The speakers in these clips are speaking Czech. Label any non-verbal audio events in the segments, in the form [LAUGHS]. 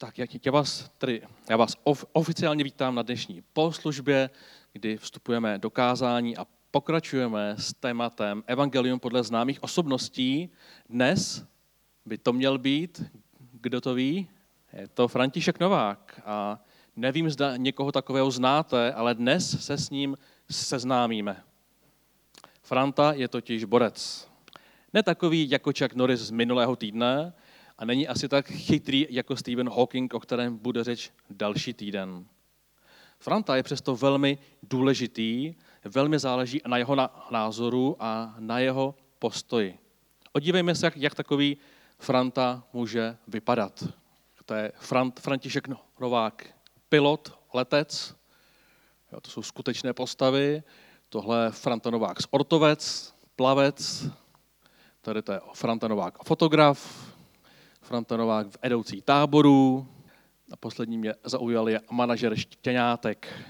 Tak já vás, tedy, já vás of, oficiálně vítám na dnešní poslužbě, kdy vstupujeme do kázání a pokračujeme s tématem Evangelium podle známých osobností. Dnes by to měl být, kdo to ví, je to František Novák. A nevím, zda někoho takového znáte, ale dnes se s ním seznámíme. Franta je totiž borec. Ne takový jako Chuck Norris z minulého týdne, a není asi tak chytrý jako Stephen Hawking, o kterém bude řeč další týden. Franta je přesto velmi důležitý, velmi záleží na jeho názoru a na jeho postoji. Odívejme se, jak, jak takový Franta může vypadat. To je Frant, František Novák, pilot, letec, jo, to jsou skutečné postavy. Tohle je Franta Novák sportovec, plavec, tady to je Franta Novák fotograf, Franta Novák v edoucí táboru a poslední mě zaujal je manažer štěňátek.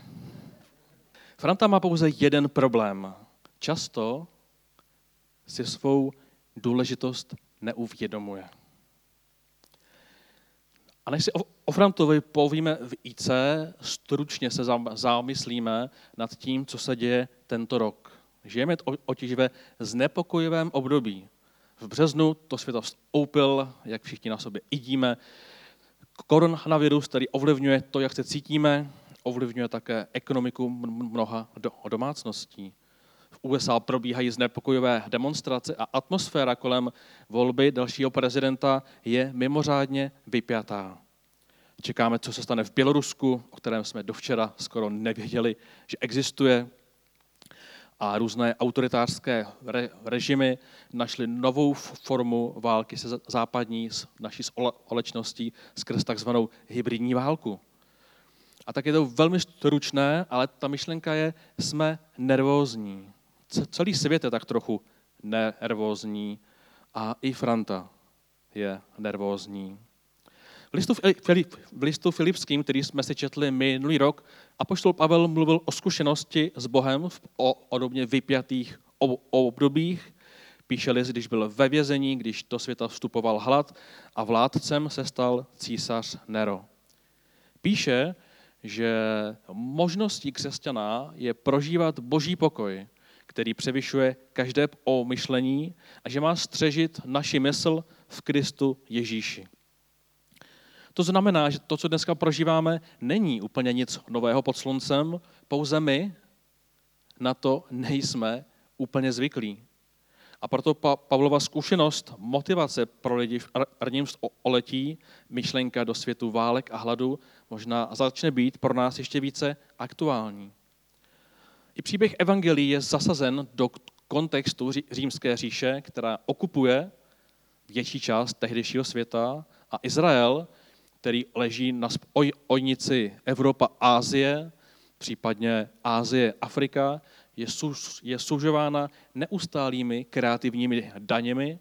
Franta má pouze jeden problém. Často si svou důležitost neuvědomuje. A než si o Frantovi povíme v IC, stručně se zamyslíme nad tím, co se děje tento rok. Žijeme totiž ve znepokojivém období. V březnu to svět vstoupil, jak všichni na sobě idíme, koronavirus, který ovlivňuje to, jak se cítíme, ovlivňuje také ekonomiku mnoha domácností. V USA probíhají znepokojivé demonstrace a atmosféra kolem volby dalšího prezidenta je mimořádně vypjatá. Čekáme, co se stane v Bělorusku, o kterém jsme dovčera skoro nevěděli, že existuje a různé autoritářské režimy našly novou formu války se západní s naší společností skrz takzvanou hybridní válku. A tak je to velmi stručné, ale ta myšlenka je, jsme nervózní. Celý svět je tak trochu nervózní a i Franta je nervózní. V listu, v listu Filipským, který jsme si četli minulý rok, apoštol Pavel mluvil o zkušenosti s Bohem v podobně vypjatých obdobích. Píše když byl ve vězení, když do světa vstupoval hlad a vládcem se stal císař Nero. Píše, že možností křesťana je prožívat boží pokoj, který převyšuje každé myšlení a že má střežit naši mysl v Kristu Ježíši. To znamená, že to, co dneska prožíváme, není úplně nic nového pod sluncem, pouze my na to nejsme úplně zvyklí. A proto Pavlova zkušenost, motivace pro lidi v prvním oletí, myšlenka do světu válek a hladu, možná začne být pro nás ještě více aktuální. I příběh Evangelii je zasazen do kontextu římské říše, která okupuje větší část tehdejšího světa a Izrael který leží na spojnici Evropa-Ázie, případně Ázie-Afrika, je, suž, je sužována neustálými kreativními daněmi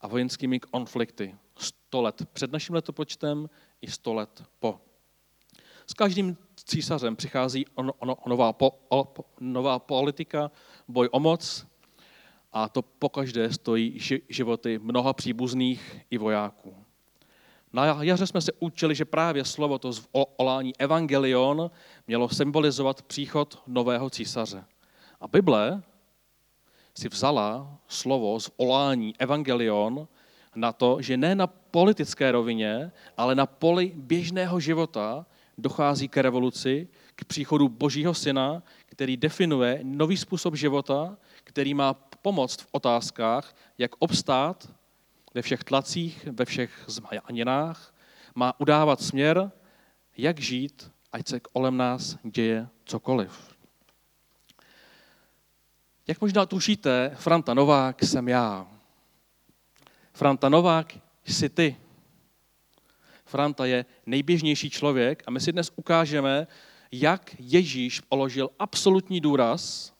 a vojenskými konflikty. 100 let před naším letopočtem i 100 let po. S každým císařem přichází on, on, nová, po, o, nová politika, boj o moc a to pokaždé stojí životy mnoha příbuzných i vojáků. Na jaře jsme se učili, že právě slovo to zvolání evangelion mělo symbolizovat příchod nového císaře. A Bible si vzala slovo zvolání evangelion na to, že ne na politické rovině, ale na poli běžného života dochází k revoluci, k příchodu Božího syna, který definuje nový způsob života, který má pomoct v otázkách, jak obstát ve všech tlacích, ve všech zmajaninách, má udávat směr, jak žít, ať se kolem nás děje cokoliv. Jak možná tušíte, Franta Novák jsem já. Franta Novák jsi ty. Franta je nejběžnější člověk a my si dnes ukážeme, jak Ježíš položil absolutní důraz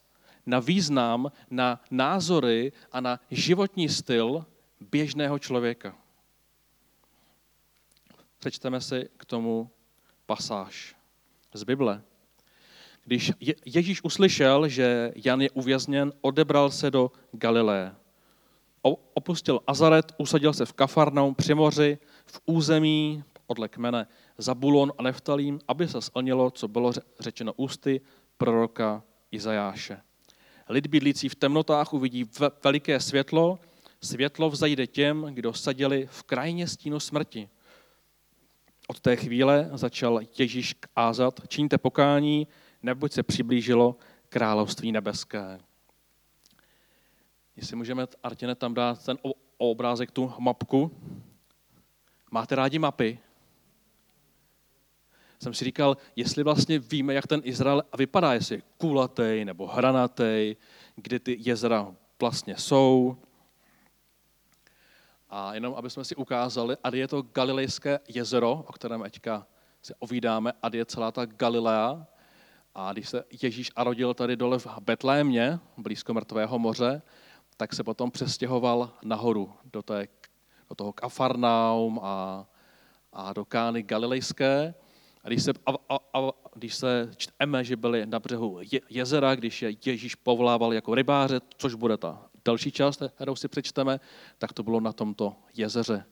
na význam, na názory a na životní styl běžného člověka. Přečteme si k tomu pasáž z Bible. Když Ježíš uslyšel, že Jan je uvězněn, odebral se do Galileje. Opustil Azaret, usadil se v Kafarnou při moři, v území podle kmene Zabulon a Neftalím, aby se splnilo, co bylo řečeno ústy proroka Izajáše. Lid bydlící v temnotách uvidí veliké světlo, světlo vzajde těm, kdo sadili v krajně stínu smrti. Od té chvíle začal Ježíš kázat, čiňte pokání, neboť se přiblížilo království nebeské. Jestli můžeme, Artěne, tam dát ten obrázek, tu mapku. Máte rádi mapy? Jsem si říkal, jestli vlastně víme, jak ten Izrael vypadá, jestli je kulatej nebo hranatej, kde ty jezera vlastně jsou. A jenom, aby jsme si ukázali, a je to Galilejské jezero, o kterém teďka se ovídáme, a je celá ta Galilea. A když se Ježíš arodil tady dole v Betlémě, blízko mrtvého moře, tak se potom přestěhoval nahoru do, té, do toho Kafarnaum a, a do Kány Galilejské. A když se, a, a, a, když se čteme, že byli na břehu je, jezera, když je Ježíš povolával jako rybáře, což bude ta další část, kterou si přečteme, tak to bylo na tomto jezeře,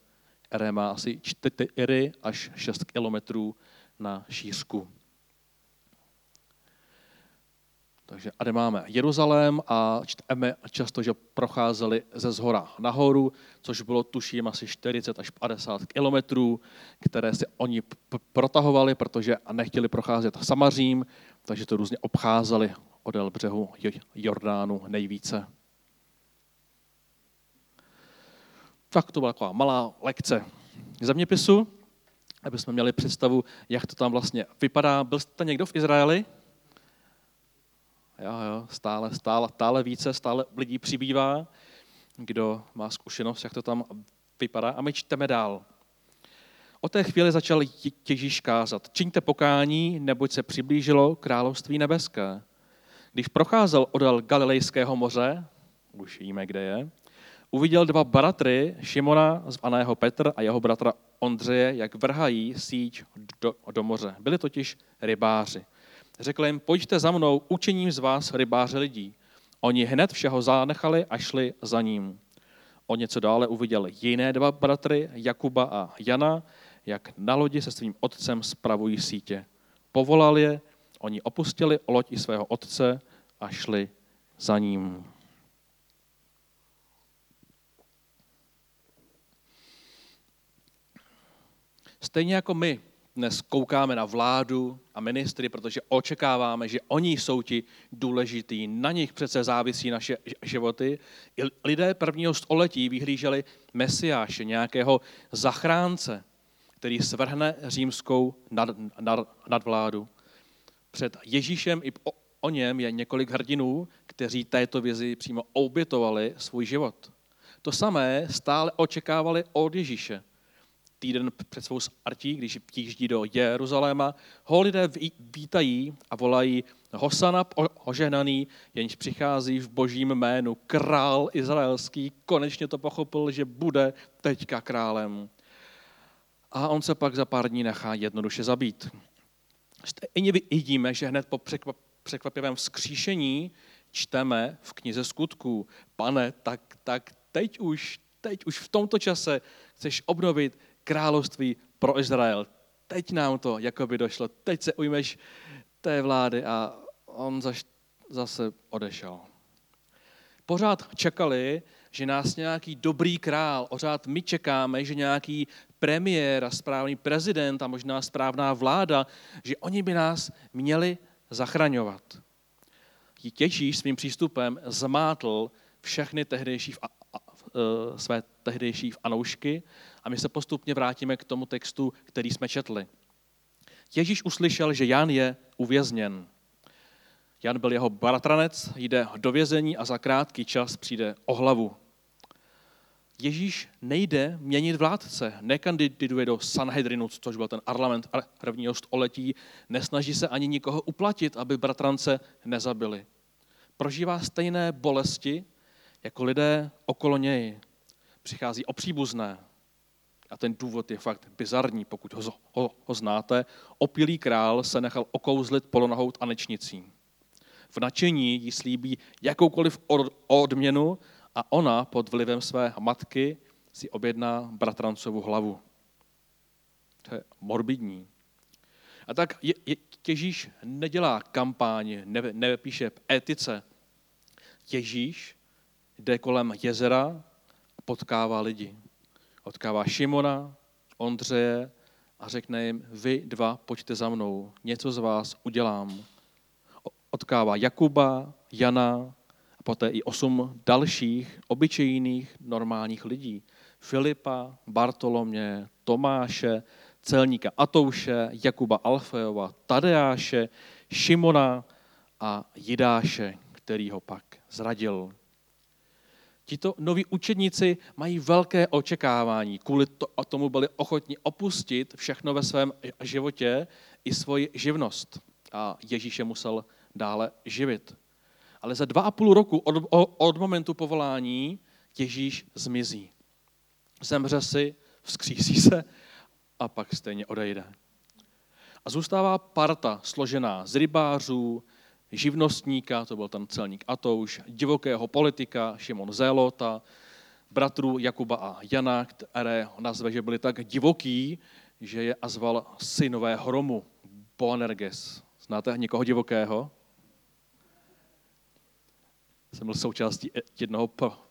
které má asi 4 až 6 kilometrů na šířku. Takže a máme Jeruzalém a čteme často, že procházeli ze zhora nahoru, což bylo tuším asi 40 až 50 kilometrů, které si oni protahovali, protože nechtěli procházet Samařím, takže to různě obcházeli odel břehu Jordánu nejvíce. Tak to byla taková malá lekce zeměpisu, aby jsme měli představu, jak to tam vlastně vypadá. Byl jste někdo v Izraeli? Jo, jo, stále, stále, stále více, stále lidí přibývá, kdo má zkušenost, jak to tam vypadá. A my čteme dál. O té chvíli začal Ježíš kázat. Čiňte pokání, neboť se přiblížilo království nebeské. Když procházel odal Galilejského moře, už víme, kde je, uviděl dva bratry, Šimona, zvaného Petr a jeho bratra Ondřeje, jak vrhají síť do, do moře. Byli totiž rybáři. Řekl jim, pojďte za mnou, učiním z vás rybáře lidí. Oni hned všeho zanechali a šli za ním. O něco dále uviděl jiné dva bratry, Jakuba a Jana, jak na lodi se svým otcem spravují sítě. Povolal je, oni opustili loď i svého otce a šli za ním. Stejně jako my dnes koukáme na vládu a ministry, protože očekáváme, že oni jsou ti důležitý, na nich přece závisí naše životy. I lidé prvního století vyhlíželi mesiáše, nějakého zachránce, který svrhne římskou nad, nad, nadvládu. Před Ježíšem i o, o něm je několik hrdinů, kteří této vizi přímo obětovali svůj život. To samé stále očekávali od Ježíše týden před svou smrtí, když přijíždí do Jeruzaléma, ho lidé vítají a volají Hosana ožehnaný, jenž přichází v božím jménu, král izraelský, konečně to pochopil, že bude teďka králem. A on se pak za pár dní nechá jednoduše zabít. Stejně vidíme, že hned po překvapivém vzkříšení čteme v knize skutků, pane, tak, tak teď už, teď už v tomto čase chceš obnovit království pro Izrael. Teď nám to jako by došlo, teď se ujmeš té vlády a on zaš, zase odešel. Pořád čekali, že nás nějaký dobrý král, pořád my čekáme, že nějaký premiér a správný prezident a možná správná vláda, že oni by nás měli zachraňovat. Ježíš svým přístupem zmátl všechny tehdejší Eh, své tehdejší anoušky a my se postupně vrátíme k tomu textu, který jsme četli. Ježíš uslyšel, že Jan je uvězněn. Jan byl jeho bratranec, jde do vězení a za krátký čas přijde o hlavu. Ježíš nejde měnit vládce, nekandiduje do Sanhedrinu, což byl ten parlament prvního století, nesnaží se ani nikoho uplatit, aby bratrance nezabili. Prožívá stejné bolesti, jako lidé okolo něj. Přichází o příbuzné. A ten důvod je fakt bizarní, pokud ho, ho, ho znáte. Opilý král se nechal okouzlit polonohou tanečnicí. V nadšení jí slíbí jakoukoliv odměnu a ona pod vlivem své matky si objedná bratrancovu hlavu. To je morbidní. A tak je, je, Ježíš nedělá kampaň, ne, nepíše etice. Ježíš jde kolem jezera a potkává lidi. Potkává Šimona, Ondřeje a řekne jim, vy dva pojďte za mnou, něco z vás udělám. Otkává Jakuba, Jana a poté i osm dalších obyčejných normálních lidí. Filipa, Bartolomě, Tomáše, celníka Atouše, Jakuba Alfeova, Tadeáše, Šimona a Jidáše, který ho pak zradil. Tito noví učedníci mají velké očekávání, kvůli tomu byli ochotní opustit všechno ve svém životě i svoji živnost. A Ježíše musel dále živit. Ale za dva a půl roku od, od momentu povolání Ježíš zmizí. Zemře si, vzkřísí se a pak stejně odejde. A zůstává parta složená z rybářů, živnostníka, to byl ten celník Atouš, divokého politika Šimon Zélota, bratrů Jakuba a Jana, které nazve, že byli tak divoký, že je azval synové hromu, Boanerges. Znáte někoho divokého? Jsem byl součástí jednoho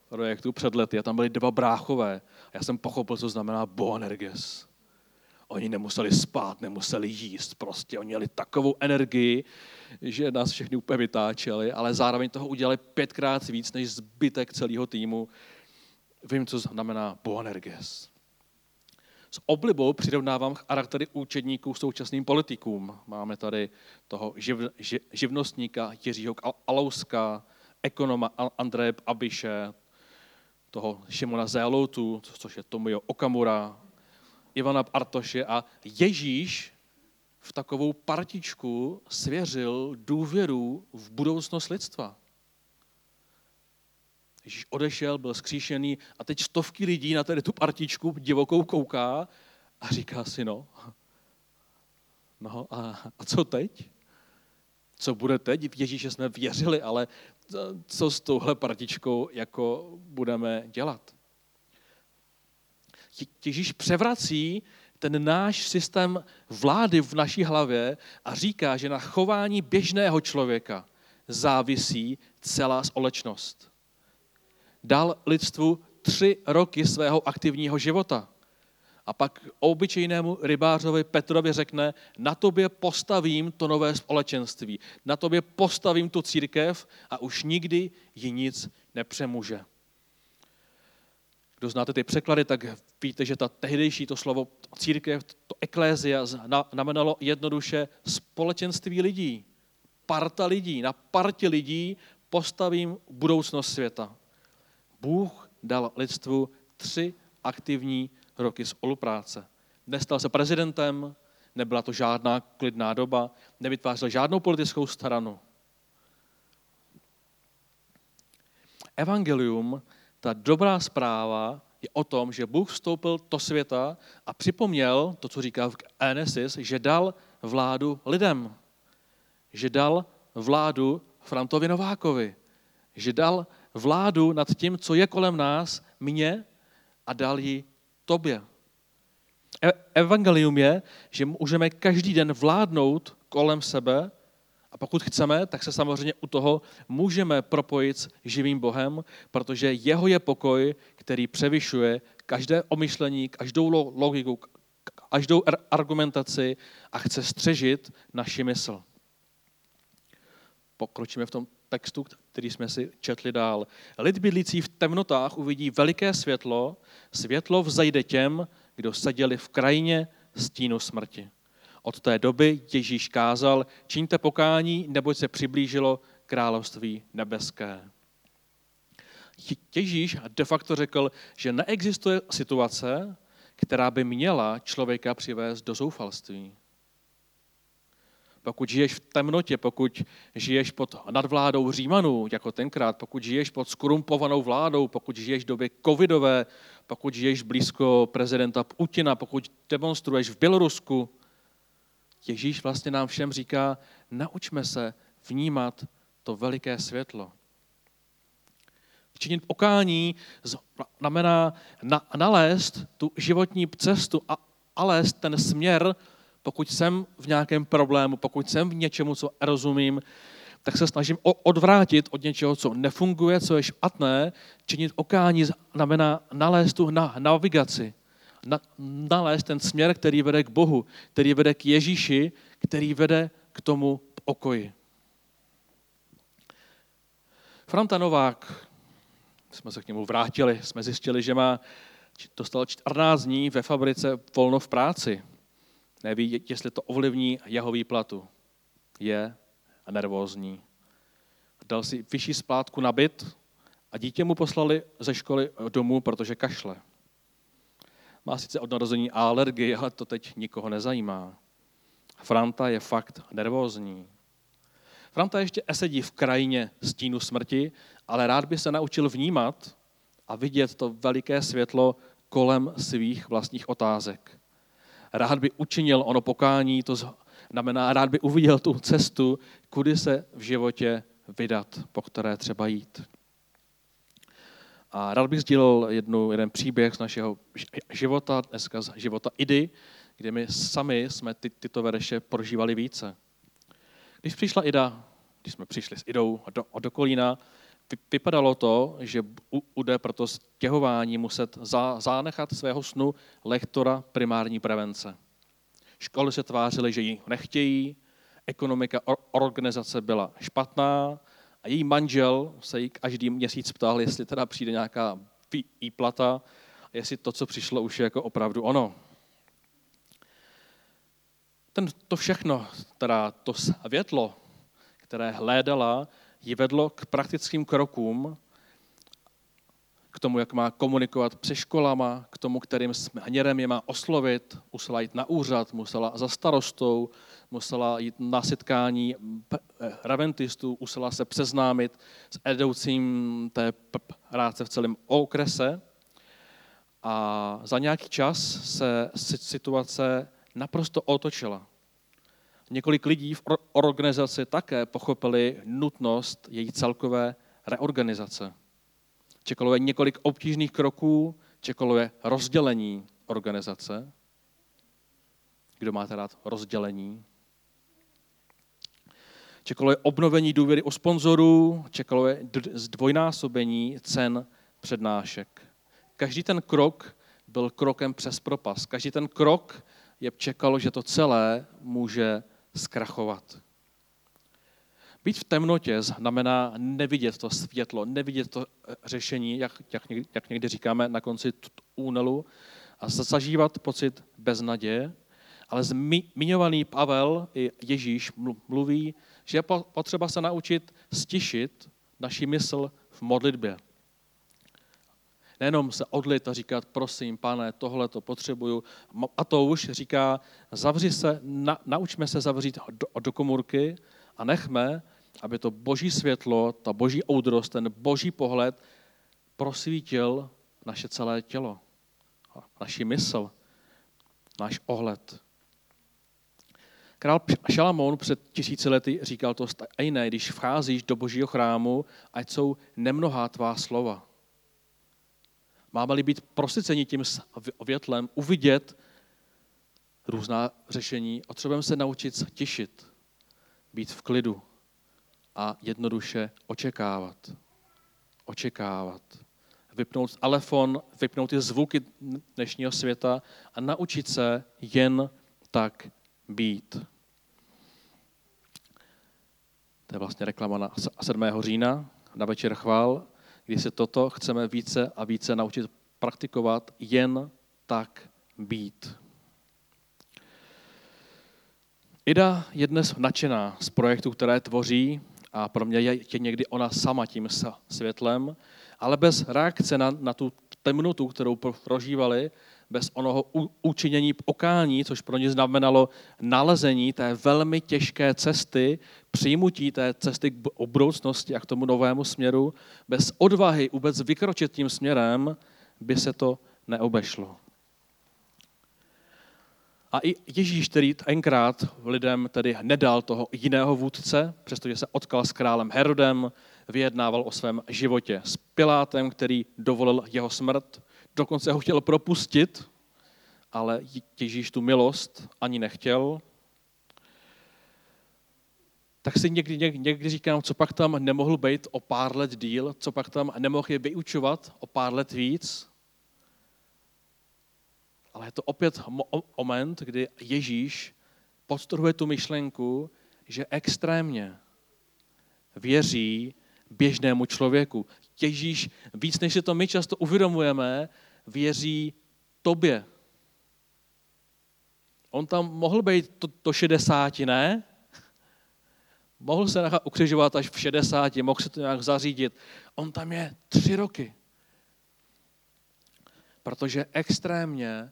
projektu před lety a tam byly dva bráchové. A já jsem pochopil, co znamená Boanerges. Oni nemuseli spát, nemuseli jíst, prostě oni měli takovou energii, že nás všechny úplně vytáčeli, ale zároveň toho udělali pětkrát víc než zbytek celého týmu. Vím, co znamená Boanerges. S oblibou přirovnávám charaktery účetníků současným politikům. Máme tady toho živ, živ, živnostníka Jiřího Alouska, ekonoma Andreje Abiše, toho Šimona Zéloutu, což je Tomio Okamura, Ivana Artoše a Ježíš v takovou partičku svěřil důvěru v budoucnost lidstva. Ježíš odešel, byl skříšený a teď stovky lidí na tady tu partičku divokou kouká a říká si, no, no a, a co teď? Co bude teď? Ježíše jsme věřili, ale co s touhle partičkou jako budeme dělat? Ježíš převrací ten náš systém vlády v naší hlavě a říká, že na chování běžného člověka závisí celá společnost. Dal lidstvu tři roky svého aktivního života. A pak obyčejnému rybářovi Petrovi řekne, na tobě postavím to nové společenství, na tobě postavím tu církev a už nikdy ji nic nepřemůže. Kdo znáte ty překlady, tak víte, že ta tehdejší to slovo církev, to eklézia, znamenalo jednoduše společenství lidí, parta lidí. Na partě lidí postavím budoucnost světa. Bůh dal lidstvu tři aktivní roky spolupráce. Nestal se prezidentem, nebyla to žádná klidná doba, nevytvářel žádnou politickou stranu. Evangelium ta dobrá zpráva je o tom, že Bůh vstoupil do světa a připomněl to, co říká v Enesis, že dal vládu lidem. Že dal vládu Frantovi Novákovi. Že dal vládu nad tím, co je kolem nás, mně a dal ji tobě. E- evangelium je, že můžeme každý den vládnout kolem sebe a pokud chceme, tak se samozřejmě u toho můžeme propojit s živým Bohem, protože jeho je pokoj, který převyšuje každé omyšlení, každou logiku, každou argumentaci a chce střežit naši mysl. Pokročíme v tom textu, který jsme si četli dál. Lid bydlící v temnotách uvidí veliké světlo, světlo vzajde těm, kdo seděli v krajině stínu smrti. Od té doby Ježíš kázal, čiňte pokání, neboť se přiblížilo království nebeské. Ježíš de facto řekl, že neexistuje situace, která by měla člověka přivést do zoufalství. Pokud žiješ v temnotě, pokud žiješ pod nadvládou Římanů, jako tenkrát, pokud žiješ pod skorumpovanou vládou, pokud žiješ v době covidové, pokud žiješ blízko prezidenta Putina, pokud demonstruješ v Bělorusku, Ježíš vlastně nám všem říká, naučme se vnímat to veliké světlo. Činit pokání znamená nalézt tu životní cestu a, nalézt ten směr, pokud jsem v nějakém problému, pokud jsem v něčemu, co rozumím, tak se snažím odvrátit od něčeho, co nefunguje, co je špatné. Činit okání znamená nalézt tu na, navigaci, na, nalézt ten směr, který vede k Bohu, který vede k Ježíši, který vede k tomu okoji. Franta Novák, jsme se k němu vrátili, jsme zjistili, že má, dostal 14 dní ve fabrice volno v práci. Neví, jestli to ovlivní jeho výplatu. Je nervózní. Dal si vyšší splátku na byt a dítě mu poslali ze školy domů, protože kašle. Má sice od narození alergii, ale to teď nikoho nezajímá. Franta je fakt nervózní. Franta ještě sedí v krajině stínu smrti, ale rád by se naučil vnímat a vidět to veliké světlo kolem svých vlastních otázek. Rád by učinil ono pokání, to znamená, rád by uviděl tu cestu, kudy se v životě vydat, po které třeba jít. A rád bych sdílel jednu, jeden příběh z našeho života, dneska z života Idy, kde my sami jsme ty, tyto verše prožívali více. Když přišla Ida, když jsme přišli s Idou do, do Kolína, vypadalo to, že bude pro to stěhování muset zanechat svého snu lektora primární prevence. Školy se tvářily, že ji nechtějí, ekonomika organizace byla špatná a její manžel se jí každý měsíc ptal, jestli teda přijde nějaká výplata, jestli to, co přišlo, už je jako opravdu ono. Ten, to všechno, teda to světlo, které hlédala, ji vedlo k praktickým krokům, k tomu, jak má komunikovat přes školama, k tomu, kterým směrem je má oslovit, musela jít na úřad, musela za starostou, musela jít na setkání raventistů, musela se přeznámit s edoucím té práce v celém okrese. A za nějaký čas se situace naprosto otočila. Několik lidí v organizaci také pochopili nutnost její celkové reorganizace. Čekalo je několik obtížných kroků, čekalo je rozdělení organizace. Kdo máte rád rozdělení? Čekalo je obnovení důvěry u sponzorů, čekalo je zdvojnásobení cen přednášek. Každý ten krok byl krokem přes propas. Každý ten krok je čekalo, že to celé může zkrachovat. Být v temnotě znamená nevidět to světlo, nevidět to eh, řešení, jak, jak, jak někdy říkáme na konci únelu, a zažívat pocit beznaděje. Ale zmiňovaný Pavel i Ježíš mluví, že je potřeba se naučit stišit naši mysl v modlitbě. Nejenom se odlit a říkat, prosím, pane, tohle to potřebuju. A to už říká, zavři se, na, naučme se zavřít do, do komůrky a nechme, aby to boží světlo, ta boží oudrost, ten boží pohled prosvítil naše celé tělo, naši mysl, náš ohled. Král Šalamón před tisíci lety říkal to stejné, když vcházíš do božího chrámu, ať jsou nemnohá tvá slova. Máme-li být prosyceni tím větlem, uvidět různá řešení, potřebujeme se naučit těšit, být v klidu a jednoduše očekávat. Očekávat. Vypnout telefon, vypnout ty zvuky dnešního světa a naučit se jen tak být. To je vlastně reklama na 7. října, na večer chvál, kdy se toto chceme více a více naučit praktikovat, jen tak být. Ida je dnes nadšená z projektu, které tvoří a pro mě je někdy ona sama tím světlem, ale bez reakce na, na tu temnotu, kterou prožívali, bez onoho učinění pokání, což pro ně znamenalo nalezení té velmi těžké cesty, přijmutí té cesty k budoucnosti a k tomu novému směru, bez odvahy vůbec vykročit tím směrem, by se to neobešlo. A i Ježíš, který tenkrát lidem tedy nedal toho jiného vůdce, přestože se otkal s králem Herodem, vyjednával o svém životě s Pilátem, který dovolil jeho smrt, dokonce ho chtěl propustit, ale Ježíš tu milost ani nechtěl, tak si někdy, někdy, někdy říkám, co pak tam nemohl být o pár let díl, co pak tam nemohl je vyučovat o pár let víc. Ale je to opět moment, kdy Ježíš podtrhuje tu myšlenku, že extrémně věří běžnému člověku. Ježíš, víc než si to my často uvědomujeme, věří tobě. On tam mohl být to, to 60, ne? Mohl se nechat ukřižovat až v 60, mohl se to nějak zařídit. On tam je tři roky. Protože extrémně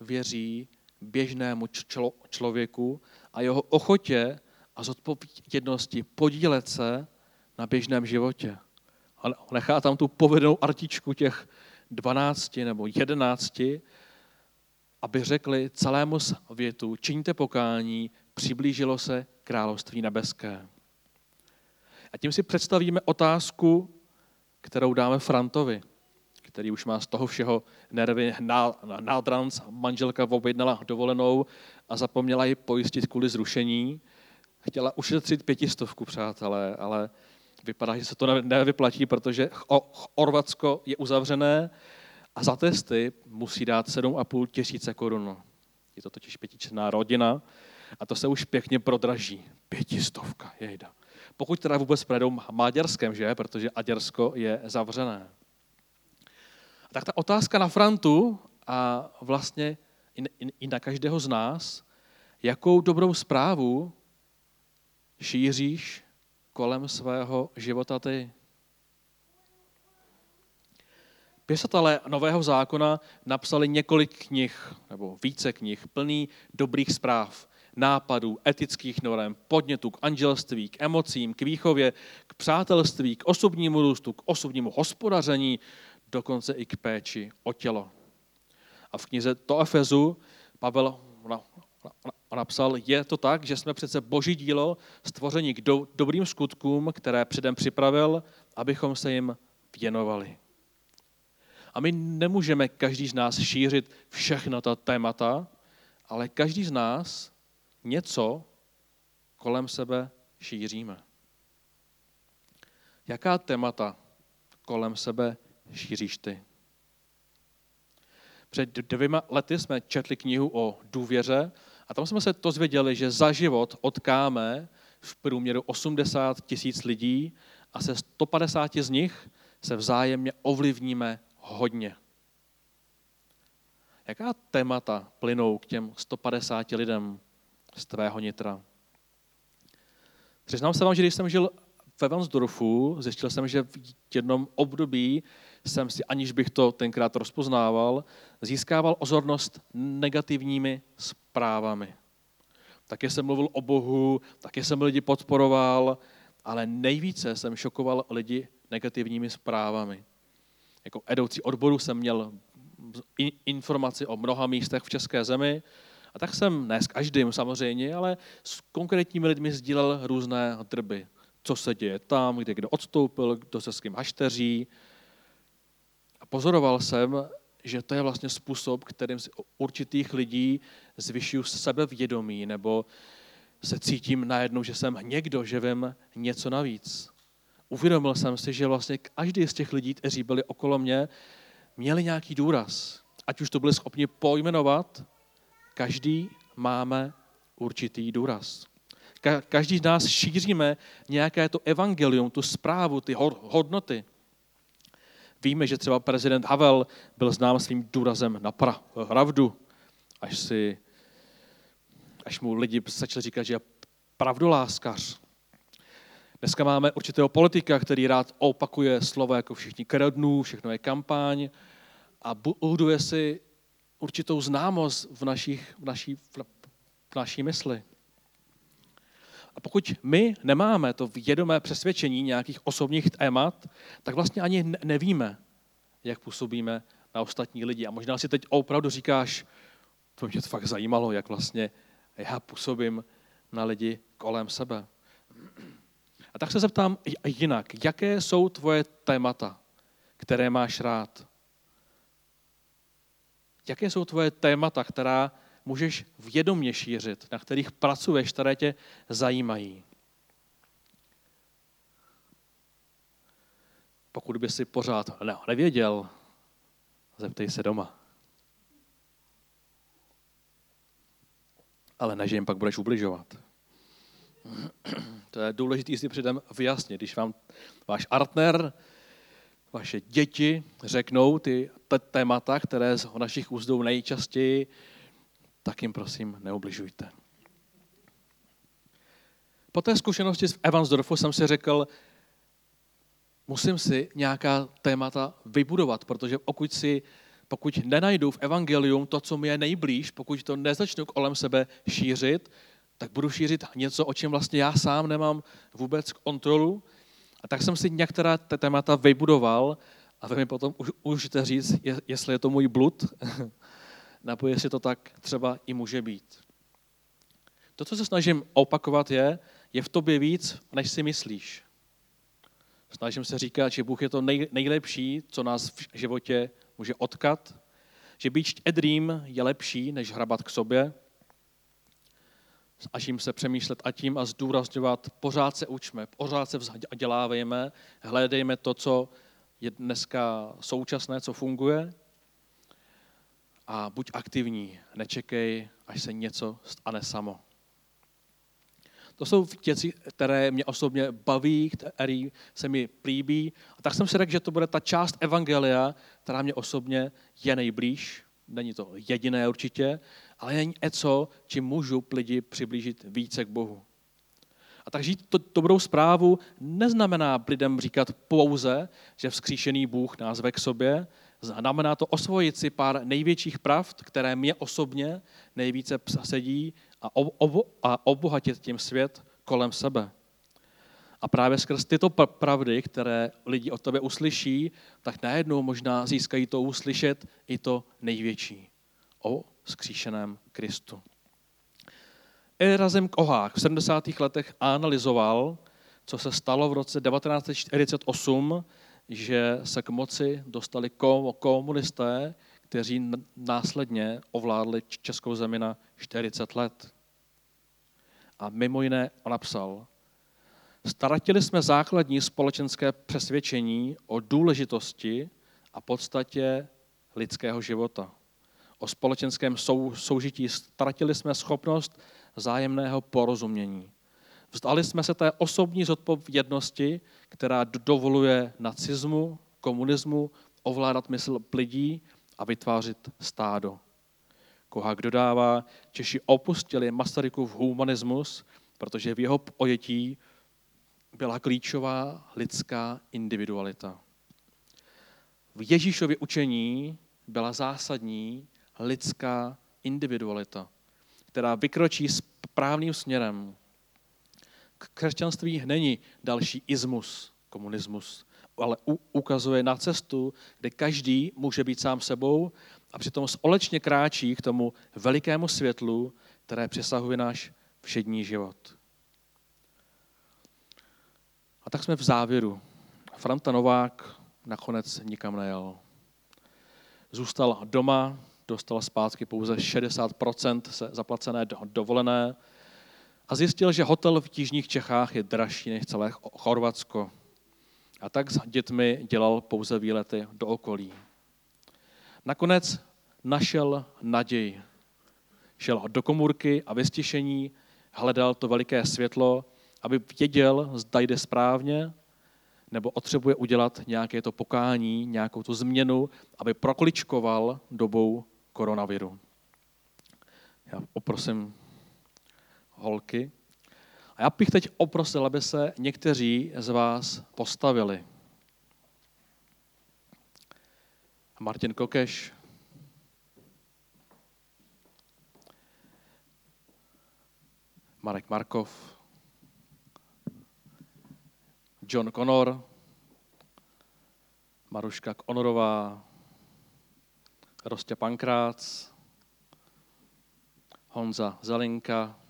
věří běžnému člo, člověku a jeho ochotě a zodpovědnosti podílet se na běžném životě. A nechá tam tu povedenou artičku těch 12 nebo 11, aby řekli celému světu, čiňte pokání, přiblížilo se království nebeské. A tím si představíme otázku, kterou dáme Frantovi, který už má z toho všeho nervy nádranc, manželka objednala dovolenou a zapomněla ji pojistit kvůli zrušení. Chtěla ušetřit pětistovku, přátelé, ale vypadá, že se to nevyplatí, protože Chorvatsko je uzavřené a za testy musí dát 7,5 tisíce korun. Je to totiž pětičná rodina a to se už pěkně prodraží. Pětistovka, jejda. Pokud teda vůbec projedou Maďarskem, že? Protože Maďarsko je zavřené. Tak ta otázka na Frantu a vlastně i na každého z nás, jakou dobrou zprávu šíříš kolem svého života ty. Pěsatelé Nového zákona napsali několik knih, nebo více knih, plný dobrých zpráv, nápadů, etických norem, podnětů k anželství, k emocím, k výchově, k přátelství, k osobnímu růstu, k osobnímu hospodaření, dokonce i k péči o tělo. A v knize To Efezu Pavel napsal, je to tak, že jsme přece boží dílo stvoření k do, dobrým skutkům, které předem připravil, abychom se jim věnovali. A my nemůžeme každý z nás šířit všechno ta témata, ale každý z nás něco kolem sebe šíříme. Jaká témata kolem sebe šíříš ty? Před dvěma lety jsme četli knihu o důvěře a tam jsme se to zvěděli, že za život odkáme v průměru 80 tisíc lidí a se 150 z nich se vzájemně ovlivníme hodně. Jaká témata plynou k těm 150 lidem z tvého nitra? Přiznám se vám, že když jsem žil ve Vansdorfu, zjistil jsem, že v jednom období jsem si, aniž bych to tenkrát rozpoznával, získával ozornost negativními zprávami. Také jsem mluvil o Bohu, také jsem lidi podporoval, ale nejvíce jsem šokoval lidi negativními zprávami. Jako edoucí odboru jsem měl informaci o mnoha místech v České zemi, a tak jsem, ne s každým samozřejmě, ale s konkrétními lidmi sdílel různé drby. Co se děje tam, kde kdo odstoupil, kdo se s kým hašteří, pozoroval jsem, že to je vlastně způsob, kterým si určitých lidí zvyšuju sebevědomí, nebo se cítím najednou, že jsem někdo, že vím něco navíc. Uvědomil jsem si, že vlastně každý z těch lidí, kteří byli okolo mě, měli nějaký důraz. Ať už to byli schopni pojmenovat, každý máme určitý důraz. Každý z nás šíříme nějaké to evangelium, tu zprávu, ty hodnoty. Víme, že třeba prezident Havel byl znám svým důrazem na pravdu, až, si, až mu lidi začali říkat, že je pravdoláskař. Dneska máme určitého politika, který rád opakuje slovo jako všichni kradnou, všechno je kampaň a buduje si určitou známost v, našich, v, naší, v naší mysli. A pokud my nemáme to vědomé přesvědčení nějakých osobních témat, tak vlastně ani nevíme, jak působíme na ostatní lidi. A možná si teď opravdu říkáš, to mě to fakt zajímalo, jak vlastně já působím na lidi kolem sebe. A tak se zeptám jinak, jaké jsou tvoje témata, které máš rád? Jaké jsou tvoje témata, která můžeš vědomě šířit, na kterých pracuješ, které tě zajímají? Pokud by si pořád ne, nevěděl, zeptej se doma. Ale ne, že jim pak budeš ubližovat. To je důležité si předem vyjasnit. Když vám váš partner, vaše děti řeknou ty témata, které z našich úst jdou nejčastěji, tak jim prosím neubližujte. Po té zkušenosti v Evansdorfu jsem si řekl, musím si nějaká témata vybudovat, protože pokud si pokud nenajdu v evangelium to, co mi je nejblíž, pokud to nezačnu kolem sebe šířit, tak budu šířit něco, o čem vlastně já sám nemám vůbec kontrolu. A tak jsem si některá témata vybudoval a vy mi potom už, můžete říct, jestli je to můj blud, [LAUGHS] nebo jestli to tak třeba i může být. To, co se snažím opakovat, je, je v tobě víc, než si myslíš. Snažím se říkat, že Bůh je to nej, nejlepší, co nás v životě může odkat, že být štědrým je lepší, než hrabat k sobě. Snažím se přemýšlet a tím a zdůrazňovat, pořád se učme, pořád se vzdělávejme, hledejme to, co je dneska současné, co funguje a buď aktivní, nečekej, až se něco stane samo. To jsou věci, které mě osobně baví, které se mi líbí. A tak jsem si řekl, že to bude ta část Evangelia, která mě osobně je nejblíž. Není to jediné určitě, ale je něco, čím můžu lidi přiblížit více k Bohu. A tak žít to dobrou zprávu neznamená lidem říkat pouze, že vzkříšený Bůh nás ve k sobě, znamená to osvojit si pár největších pravd, které mě osobně nejvíce sedí a, ob, a obohatit tím svět kolem sebe. A právě skrz tyto pravdy, které lidi od tebe uslyší, tak najednou možná získají to uslyšet i to největší o skříšeném Kristu. Erazem Kohák v 70. letech analyzoval, co se stalo v roce 1948, že se k moci dostali komunisté, kteří následně ovládli českou zemi na 40 let. A mimo jiné napsal, Staratili jsme základní společenské přesvědčení o důležitosti a podstatě lidského života. O společenském sou, soužití ztratili jsme schopnost zájemného porozumění. Vzdali jsme se té osobní zodpovědnosti, která dovoluje nacismu, komunismu ovládat mysl lidí a vytvářet stádo. Kohák dodává, Češi opustili Masarykův humanismus, protože v jeho ojetí byla klíčová lidská individualita. V Ježíšově učení byla zásadní lidská individualita, která vykročí správným směrem. K křesťanství není další ismus, komunismus, ale ukazuje na cestu, kde každý může být sám sebou a přitom společně kráčí k tomu velikému světlu, které přesahuje náš všední život. A tak jsme v závěru. Franta Novák nakonec nikam nejel. Zůstal doma, dostal zpátky pouze 60% se zaplacené dovolené a zjistil, že hotel v Jižních Čechách je dražší než celé Chorvatsko. A tak s dětmi dělal pouze výlety do okolí. Nakonec našel naději. Šel do komůrky a ve stěšení hledal to veliké světlo, aby věděl, zda jde správně, nebo potřebuje udělat nějaké to pokání, nějakou tu změnu, aby prokličkoval dobou koronaviru. Já poprosím holky. A já bych teď oprosil, aby se někteří z vás postavili. Martin Kokeš, Marek Markov, John Connor, Maruška Konorová, Rostě Pankrác, Honza Zelinka,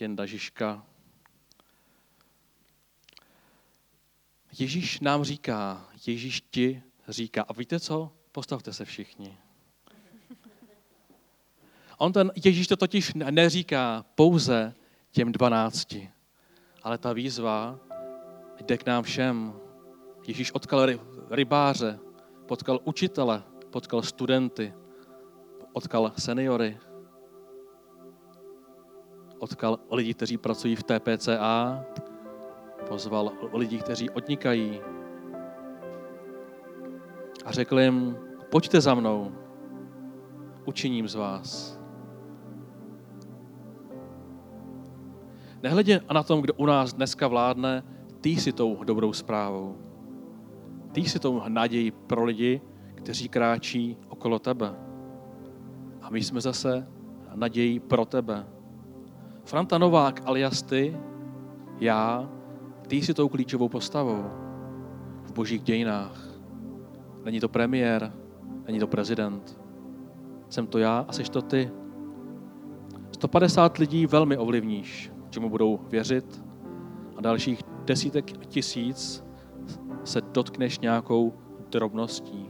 Jenda Žižka. Ježíš nám říká, Ježíš ti říká, a víte co? Postavte se všichni. On ten Ježíš to totiž neříká pouze těm dvanácti, ale ta výzva jde k nám všem. Ježíš odkal rybáře, potkal učitele, potkal studenty, potkal seniory, potkal lidi, kteří pracují v TPCA, pozval lidi, kteří odnikají a řekl jim, pojďte za mnou, učiním z vás. Nehledě na tom, kdo u nás dneska vládne, ty jsi tou dobrou zprávou. Ty jsi tou naději pro lidi, kteří kráčí okolo tebe. A my jsme zase naději pro tebe. Franta Novák alias ty, já, ty jsi tou klíčovou postavou v božích dějinách. Není to premiér, není to prezident. Jsem to já a jsi to ty. 150 lidí velmi ovlivníš, čemu budou věřit a dalších desítek tisíc se dotkneš nějakou drobností.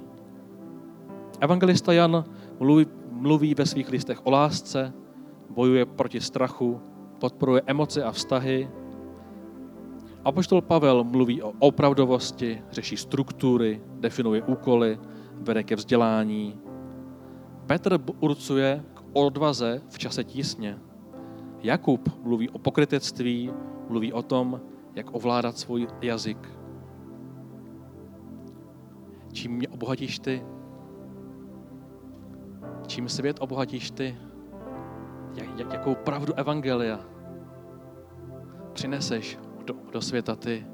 Evangelista Jan mluví, mluví ve svých listech o lásce, bojuje proti strachu, podporuje emoce a vztahy. Apoštol Pavel mluví o opravdovosti, řeší struktury, definuje úkoly, vede ke vzdělání. Petr urcuje k odvaze v čase tísně. Jakub mluví o pokrytectví, mluví o tom, jak ovládat svůj jazyk. Čím mě obohatíš ty? Čím svět obohatíš ty? Jak, jak, jakou pravdu Evangelia přineseš do, do světa ty?